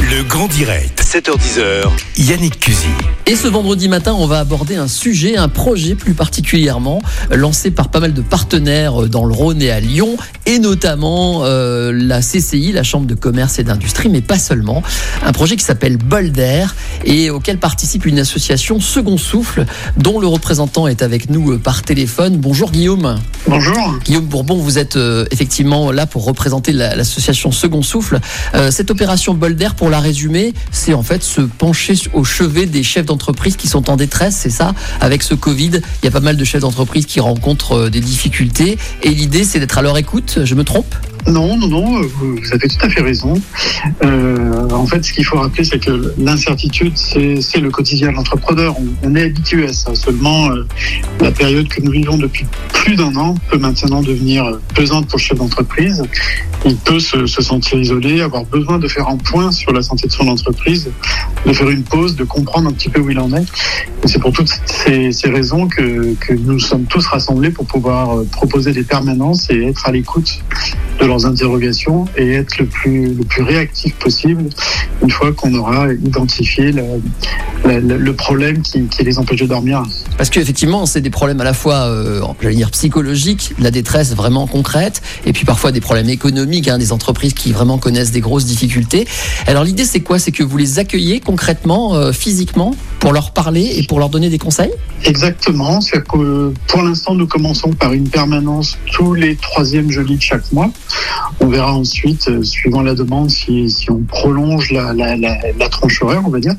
Le grand direct, 7h10h, Yannick Cusy. Et ce vendredi matin, on va aborder un sujet, un projet plus particulièrement lancé par pas mal de partenaires euh, dans le Rhône et à Lyon, et notamment euh, la CCI, la Chambre de commerce et d'industrie, mais pas seulement. Un projet qui s'appelle Bolder et auquel participe une association Second Souffle, dont le représentant est avec nous euh, par téléphone. Bonjour Guillaume. Bonjour. Guillaume Bourbon, vous êtes euh, effectivement là pour représenter la- l'association Second Souffle. Euh, cette opération Bolder, pour la résumer, c'est en fait se pencher au chevet des chefs d'entreprise qui sont en détresse, c'est ça? Avec ce Covid, il y a pas mal de chefs d'entreprise qui rencontrent euh, des difficultés. Et l'idée c'est d'être à leur écoute, je me trompe? Non, non, non, euh, vous avez tout à fait raison. Euh, en fait, ce qu'il faut rappeler, c'est que l'incertitude, c'est le quotidien de l'entrepreneur. On, est habitué à ça. Seulement, euh, la période que nous vivons depuis plus d'un an peut maintenant devenir euh, pesante pour le chef d'entreprise. Il peut se, se sentir isolé, avoir besoin de faire un point sur la santé de son entreprise, de faire une pause, de comprendre un petit peu où il en est. C'est pour toutes ces, ces raisons que, que nous sommes tous rassemblés pour pouvoir euh, proposer des permanences et être à l'écoute de leurs interrogations et être le plus, réactif possible une fois qu'on aura identifié la- le problème qui, qui les empêche de dormir. Parce qu'effectivement, c'est des problèmes à la fois, euh, j'allais dire, psychologiques, la détresse vraiment concrète, et puis parfois des problèmes économiques, hein, des entreprises qui vraiment connaissent des grosses difficultés. Alors l'idée, c'est quoi? C'est que vous les accueillez concrètement, euh, physiquement, pour leur parler et pour leur donner des conseils? Exactement. C'est que pour l'instant, nous commençons par une permanence tous les troisièmes jeudis de chaque mois. On verra ensuite, euh, suivant la demande, si, si on prolonge la, la, la, la tranche horaire, on va dire.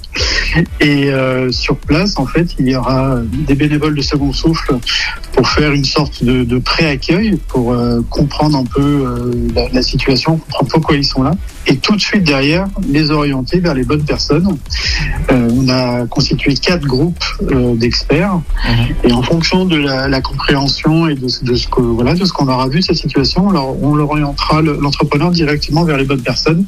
Et euh, sur place, en fait, il y aura des bénévoles de second souffle pour faire une sorte de, de pré-accueil, pour euh, comprendre un peu euh, la, la situation, comprendre pourquoi ils sont là, et tout de suite derrière, les orienter vers les bonnes personnes. Euh, on a constitué quatre groupes euh, d'experts, et en fonction de la, la compréhension et de, ce- de ce que voilà de ce qu'on aura vu de cette situation, on leur, on leur orientera le- l'entrepreneur directement vers les bonnes personnes,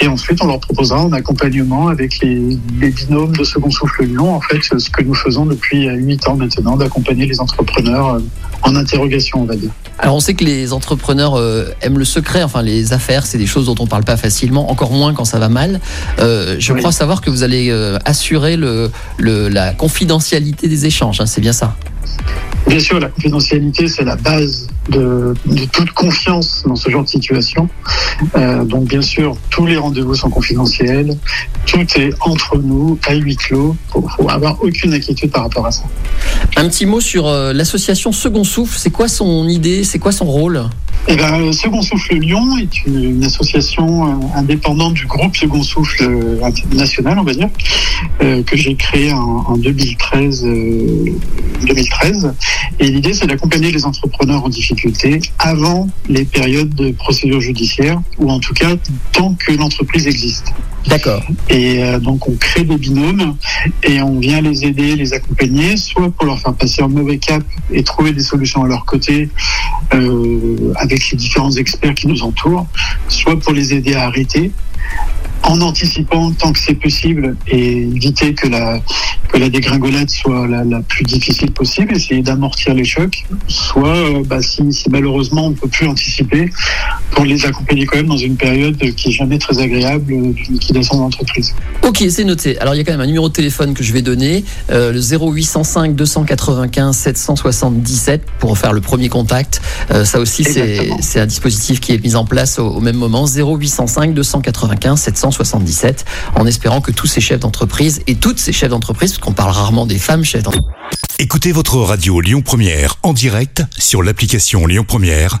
et ensuite on leur proposera en accompagnement avec les, les binômes de Second Souffle Lyon, en fait, ce que nous faisons depuis huit ans maintenant, d'accompagner les entrepreneurs euh, en interrogation, on va dire. Alors on sait que les entrepreneurs euh, aiment le secret, enfin les affaires, c'est des choses dont on parle pas facilement, encore moins quand ça va mal. Euh, je Oui. crois savoir que vous allez euh, assurer le, le- la confidentialité des échanges, hein, c'est bien ça? Bien sûr, la confidentialité, c'est la base de, toute confiance dans ce genre de situation. Euh, donc, bien sûr, tous les rendez-vous sont confidentiels. Tout est entre nous, à huis clos. Faut, faut avoir aucune inquiétude par rapport à ça. Un petit mot sur euh, l'association Second Souffle, c'est quoi son idée, c'est quoi son rôle? Eh ben, Second Souffle Lyon est une, association euh, indépendante du groupe Second Souffle euh, national, on va dire, euh, que j'ai créé en, en 2013. euh, 2013. Et l'idée, c'est d'accompagner les entrepreneurs en difficulté avant les périodes de procédure judiciaire, ou en tout cas tant que l'entreprise existe. D'accord. Et euh, donc on crée des binômes et on vient les aider, les accompagner, soit pour leur faire passer un mauvais cap et trouver des solutions à leur côté euh, avec les différents experts qui nous entourent, soit pour les aider à arrêter en anticipant tant que c'est possible et éviter que la, dégringolade soit la, plus difficile possible, essayer d'amortir les chocs, soit euh, bah, si malheureusement on ne peut plus anticiper, pour les accompagner quand même dans une période qui est jamais très agréable euh, d'une liquidation d'entreprise. Ok, c'est noté. Alors il y a quand même un numéro de téléphone que je vais donner, euh, le 0805 295 777 pour faire le premier contact. Euh, ça aussi, c'est un dispositif qui est mis en place au, au même moment, 0805 295 777, en espérant que tous ces chefs d'entreprise et toutes ces chefs d'entreprise, parce qu'on parle rarement des femmes chefs d'entreprise, Écoutez votre radio Lyon Première en direct sur l'application Lyon Première,